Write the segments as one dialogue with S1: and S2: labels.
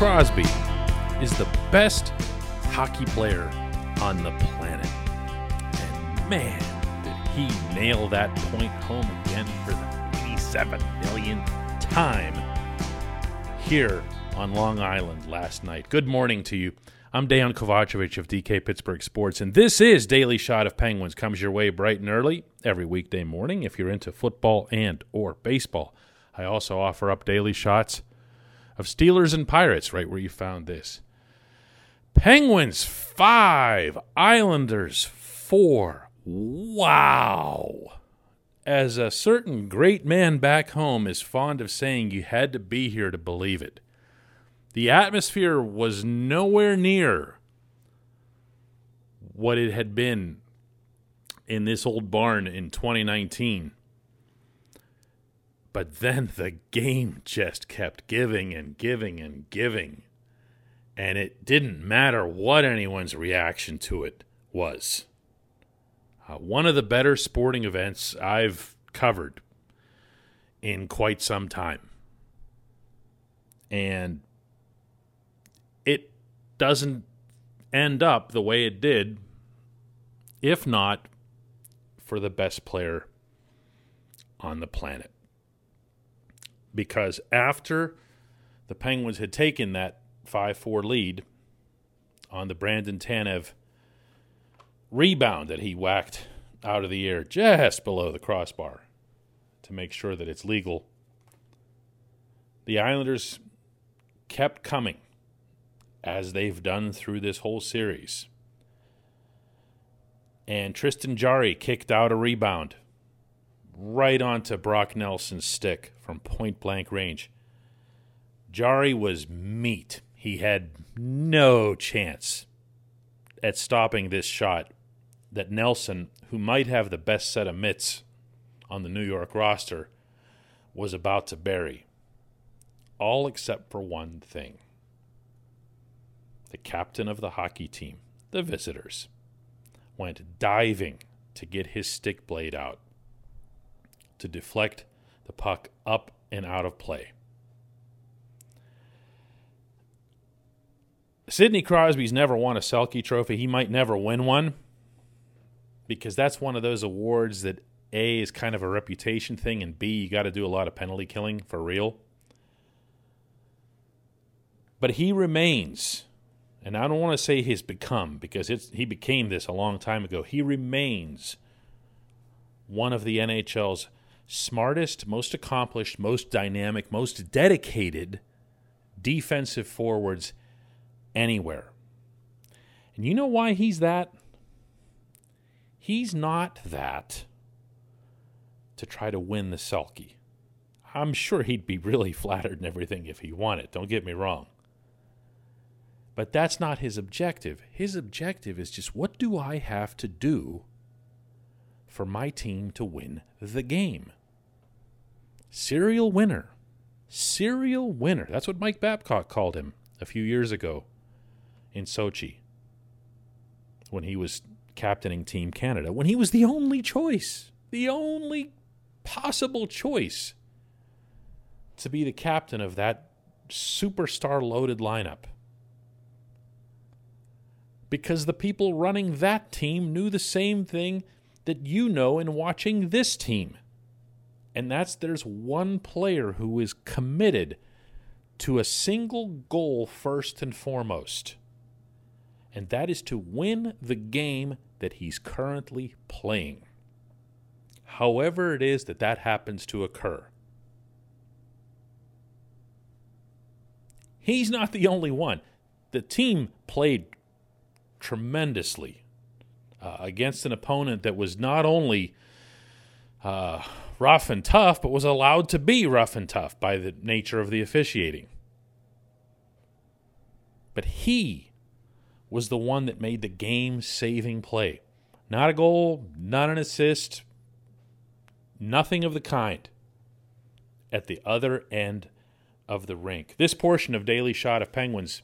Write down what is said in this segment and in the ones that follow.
S1: Crosby is the best hockey player on the planet. And man, did he nail that point home again for the 87 millionth time here on Long Island last night. Good morning to you. I'm Dejan Kovacevic of DK Pittsburgh Sports, and this is Daily Shot of Penguins. Comes your way bright and early every weekday morning if you're into football and or baseball. I also offer up daily shots of Steelers and Pirates, right where you found this. Penguins five, Islanders four. Wow. As a certain great man back home is fond of saying, you had to be here to believe it. The atmosphere was nowhere near what it had been in this old barn in 2019. But then the game just kept giving and giving and giving. And it didn't matter what anyone's reaction to it was. Uh, one of the better sporting events I've covered in quite some time. And it doesn't end up the way it did if not for the best player on the planet. Because after the Penguins had taken that 5 4 lead on the Brandon Tanev rebound that he whacked out of the air just below the crossbar to make sure that it's legal, the Islanders kept coming as they've done through this whole series. And Tristan Jarry kicked out a rebound right onto Brock Nelson's stick from point blank range. Jarry was meat. He had no chance at stopping this shot that Nelson, who might have the best set of mitts on the New York roster, was about to bury. All except for one thing the captain of the hockey team, the visitors, went diving to get his stick blade out to deflect the puck up and out of play. Sidney Crosby's never won a Selke trophy. He might never win one because that's one of those awards that A is kind of a reputation thing and B you got to do a lot of penalty killing for real. But he remains and I don't want to say he's become because it's he became this a long time ago. He remains one of the NHL's smartest, most accomplished, most dynamic, most dedicated defensive forwards anywhere. And you know why he's that? He's not that to try to win the Selke. I'm sure he'd be really flattered and everything if he won it. Don't get me wrong. But that's not his objective. His objective is just what do I have to do for my team to win the game? Serial winner. Serial winner. That's what Mike Babcock called him a few years ago in Sochi when he was captaining Team Canada, when he was the only choice, the only possible choice to be the captain of that superstar loaded lineup because the people running that team knew the same thing that you know in watching this team. And that's there's one player who is committed to a single goal first and foremost. And that is to win the game that he's currently playing. However, it is that that happens to occur. He's not the only one. The team played tremendously uh, against an opponent that was not only uh, rough and tough, but was allowed to be rough and tough by the nature of the officiating. But he was the one that made the game saving play. Not a goal, not an assist, nothing of the kind at the other end of the rink. This portion of Daily Shot of Penguins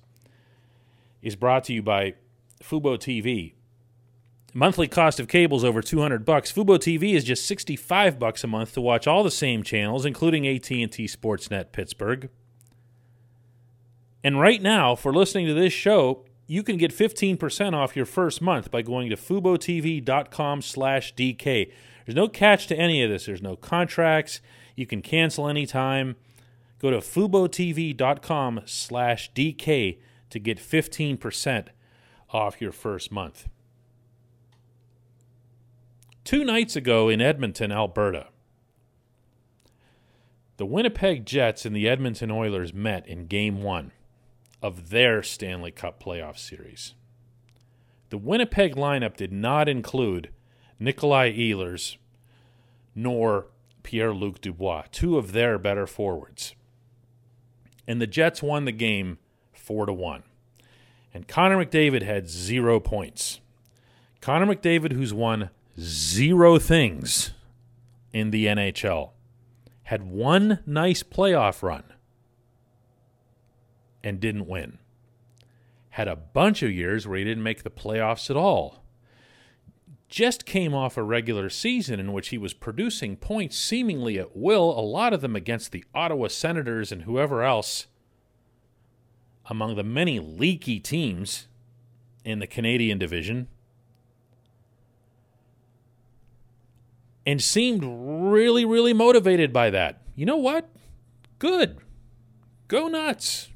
S1: is brought to you by Fubo TV. Monthly cost of cable is over 200 bucks. Fubo TV is just 65 bucks a month to watch all the same channels including AT&T Sportsnet Pittsburgh. And right now, for listening to this show, you can get 15% off your first month by going to FuboTV.com slash DK. There's no catch to any of this. There's no contracts. You can cancel anytime. Go to FuboTV.com slash DK to get 15% off your first month. Two nights ago in Edmonton, Alberta, the Winnipeg Jets and the Edmonton Oilers met in Game 1 of their Stanley Cup playoff series. The Winnipeg lineup did not include Nikolai Ehlers nor Pierre Luc Dubois, two of their better forwards. And the Jets won the game 4 to 1. And Connor McDavid had zero points. Connor McDavid, who's won zero things in the NHL, had one nice playoff run and didn't win. Had a bunch of years where he didn't make the playoffs at all. Just came off a regular season in which he was producing points seemingly at will, a lot of them against the Ottawa Senators and whoever else among the many leaky teams in the Canadian division. And seemed really, really motivated by that. You know what? Good. Go nuts.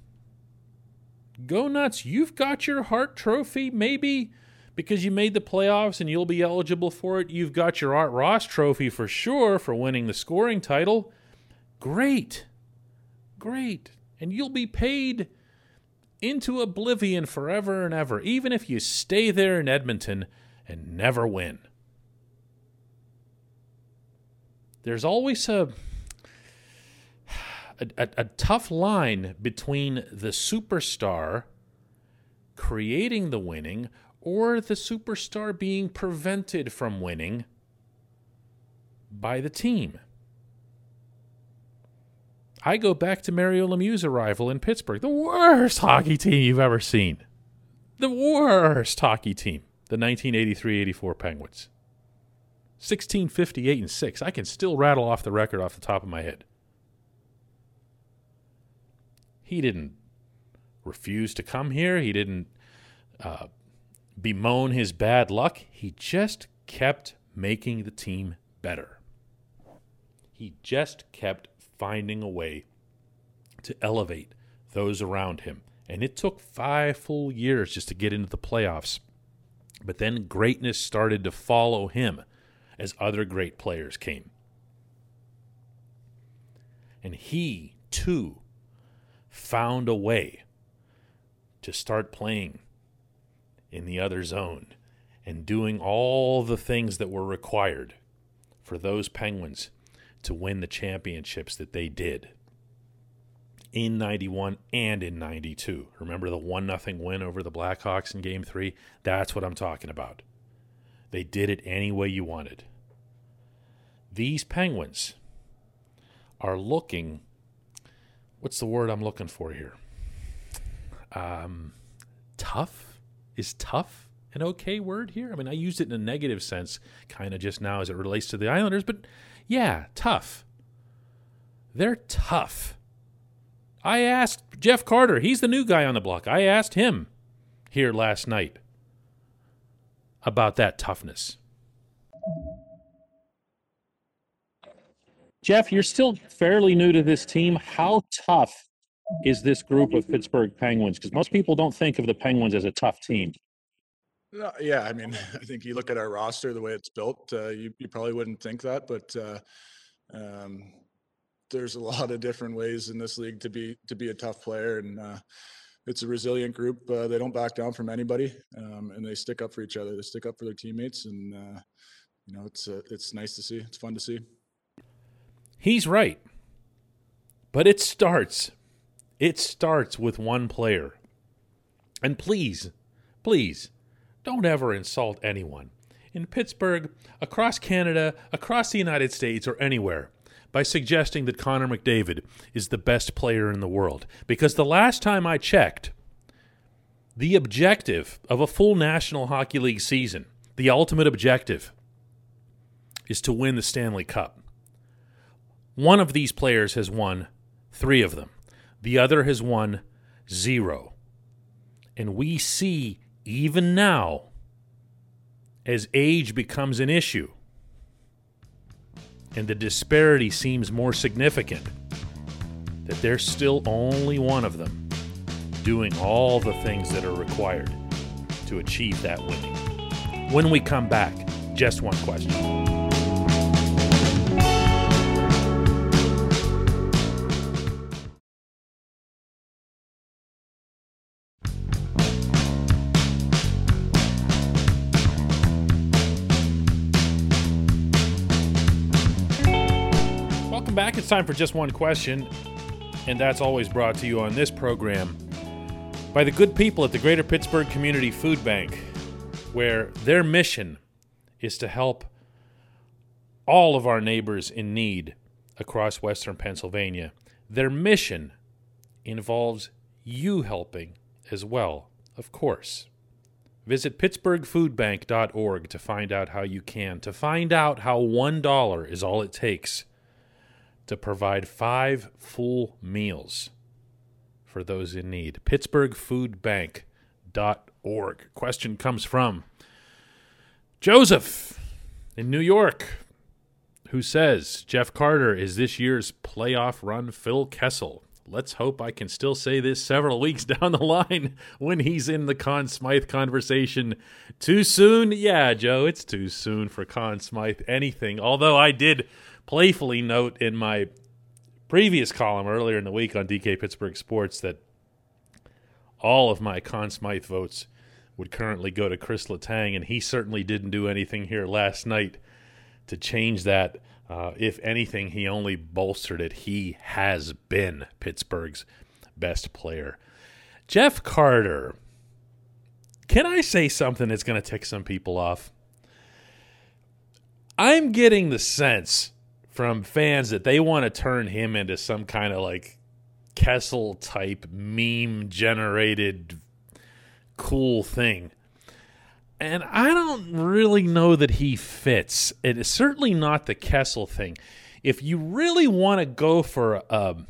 S1: Go nuts. You've got your Hart Trophy, maybe because you made the playoffs and you'll be eligible for it. You've got your Art Ross Trophy for sure for winning the scoring title. Great. Great. And you'll be paid into oblivion forever and ever, even if you stay there in Edmonton and never win. There's always a, a, a, tough line between the superstar creating the winning or the superstar being prevented from winning by the team. I go back to Mario Lemieux's arrival in Pittsburgh, the worst hockey team you've ever seen. The worst hockey team, the 1983-84 Penguins. 1658 and 6. I can still rattle off the record off the top of my head. He didn't refuse to come here. He didn't uh, bemoan his bad luck. He just kept making the team better. He just kept finding a way to elevate those around him. And it took five full years just to get into the playoffs. But then greatness started to follow him as other great players came. And he, too, found a way to start playing in the other zone and doing all the things that were required for those Penguins to win the championships that they did in 91 and in 92. Remember the 1 nothing win over the Blackhawks in game 3? That's what I'm talking about. They did it any way you wanted. These Penguins are looking what's the word I'm looking for here? Um, tough? Is tough an okay word here? I mean, I used it in a negative sense kind of just now as it relates to the Islanders, but yeah, tough. They're tough. I asked Jeff Carter, he's the new guy on the block. I asked him here last night about that toughness. Jeff, you're still fairly new to this team. How tough is this group of Pittsburgh Penguins? Because most people don't think of the Penguins as a tough team.
S2: No, yeah, I mean, I think you look at our roster, the way it's built, uh, you, you probably wouldn't think that, but uh, um, there's a lot of different ways in this league to be to be a tough player, and uh, it's a resilient group. Uh, they don't back down from anybody, um, and they stick up for each other. They stick up for their teammates, and uh, you know, it's uh, it's nice to see. It's fun to see.
S1: He's right, but it starts. It starts with one player, and please, please don't ever insult anyone. In Pittsburgh, across Canada, across the United States, or anywhere, by suggesting that Connor McDavid is the best player in the world. Because the last time I checked, the objective of a full National Hockey League season, the ultimate objective, is to win the Stanley Cup. One of these players has won three of them, the other has won Zero. And we see, even now, as age becomes an issue and the disparity seems more significant, that there's still only one of them doing all the things that are required to achieve that winning. When we come back, just one question. Welcome back. It's time for just one question, and that's always brought to you on this program by the good people at the Greater Pittsburgh Community Food Bank, where their mission is to help all of our neighbors in need across Western Pennsylvania. Their mission involves you helping as well, of course. Visit pittsburghfoodbank.org to find out how you can, to find out how $1 is all it takes to provide five full meals for those in need. PittsburghFoodBank.org. Question comes from Joseph in New York, who says Jeff Carter is this year's playoff run Phil Kessel. Let's hope I can still say this several weeks down the line when he's in the Conn Smythe conversation. Too soon? Yeah, Joe, it's too soon for Conn Smythe anything. Although I did playfully note in my previous column earlier in the week on DK Pittsburgh Sports that all of my Conn Smythe votes would currently go to Chris Letang, and he certainly didn't do anything here last night to change that. Uh, if anything, he only bolstered it. He has been Pittsburgh's best player. Jeff Carter. Can I say something that's going to tick some people off? I'm getting the sense from fans that they want to turn him into some kind of like Kessel type meme generated cool thing. And I don't really know that he fits. It is certainly not the Kessel thing. If you really want to go for a, um,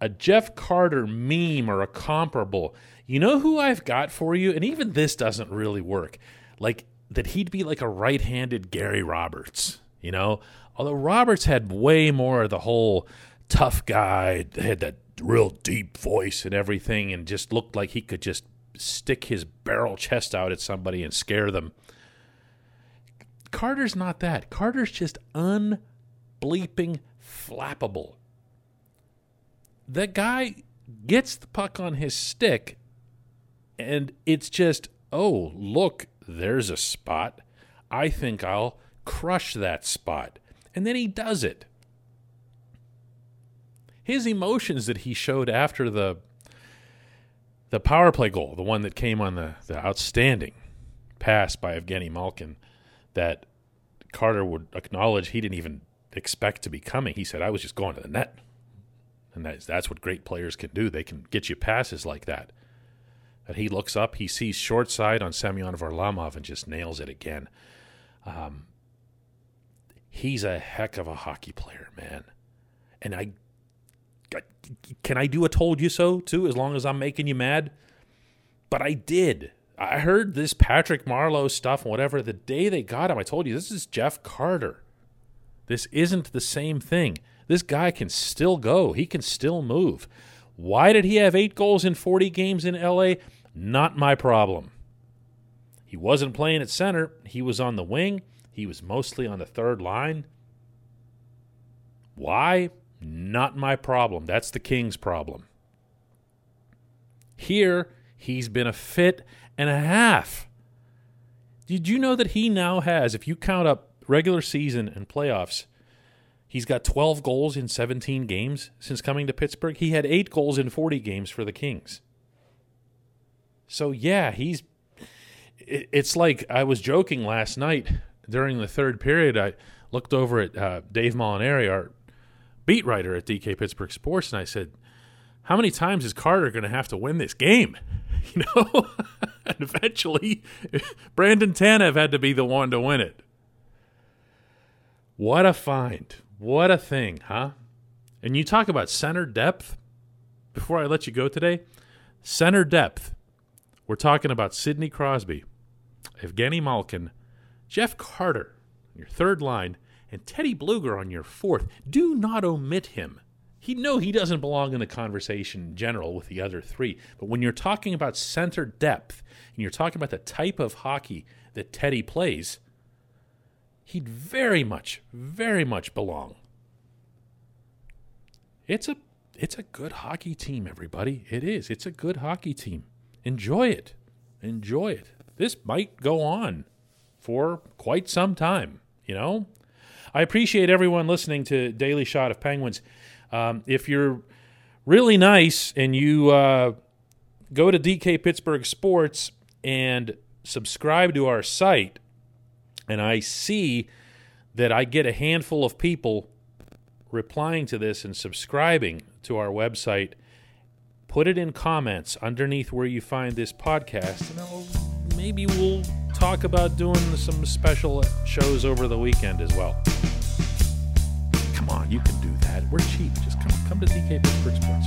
S1: a Jeff Carter meme or a comparable, you know who I've got for you? And even this doesn't really work. Like that he'd be like a right handed Gary Roberts, you know? Although Roberts had way more of the whole tough guy, had that real deep voice and everything, and just looked like he could just stick his barrel chest out at somebody and scare them. Carter's not that. Carter's just unbleeping flappable. That guy gets the puck on his stick, and it's just, oh, look, there's a spot. I think I'll crush that spot and then he does it. His emotions that he showed after the the power play goal, the one that came on the, the outstanding pass by Evgeny Malkin, that Carter would acknowledge he didn't even expect to be coming. He said, I was just going to the net. And that's, that's what great players can do. They can get you passes like that. That he looks up, he sees short side on Semyon Varlamov and just nails it again. Um, he's a heck of a hockey player, man. And I, I can I do a told you so too, as long as I'm making you mad? But I did. I heard this Patrick Marleau stuff and whatever the day they got him. I told you this is Jeff Carter. This isn't the same thing. This guy can still go. He can still move. Why did he have eight goals in 40 games in LA? Not my problem. He wasn't playing at center, he was on the wing. He was mostly on the third line. Why? Not my problem. That's the King's problem. Here, he's been a fit and a half. Did you know that he now has, if you count up regular season and playoffs, he's got 12 goals in 17 games since coming to Pittsburgh? He had eight goals in 40 games for the Kings. So, yeah, he's. It's like I was joking last night during the third period, I looked over at uh, Dave Molinari, our beat writer at DK Pittsburgh Sports, and I said, "How many times is Carter going to have to win this game?" You know, and eventually, Brandon Tanev had to be the one to win it. What a find! What a thing, huh? And you talk about center depth. before I let you go today, center depth. We're talking about Sidney Crosby, Evgeny Malkin, Jeff Carter, on your third line, and Teddy Blueger on your fourth. Do not omit him. He no, he doesn't belong in the conversation in general with the other three. But when you're talking about center depth and you're talking about the type of hockey that Teddy plays, he'd very much, very much belong. It's a it's a good hockey team, everybody. It is. It's a good hockey team. Enjoy it. Enjoy it. This might go on for quite some time, you know? I appreciate everyone listening to Daily Shot of Penguins. Um, if you're really nice and you uh, go to DK Pittsburgh Sports and subscribe to our site, and I see that I get a handful of people replying to this and subscribing to our website, put it in comments underneath where you find this podcast, and maybe we'll talk about doing some special shows over the weekend as well. Come on, you can do that. We're cheap. Just come come to DK Pittsburgh Sports.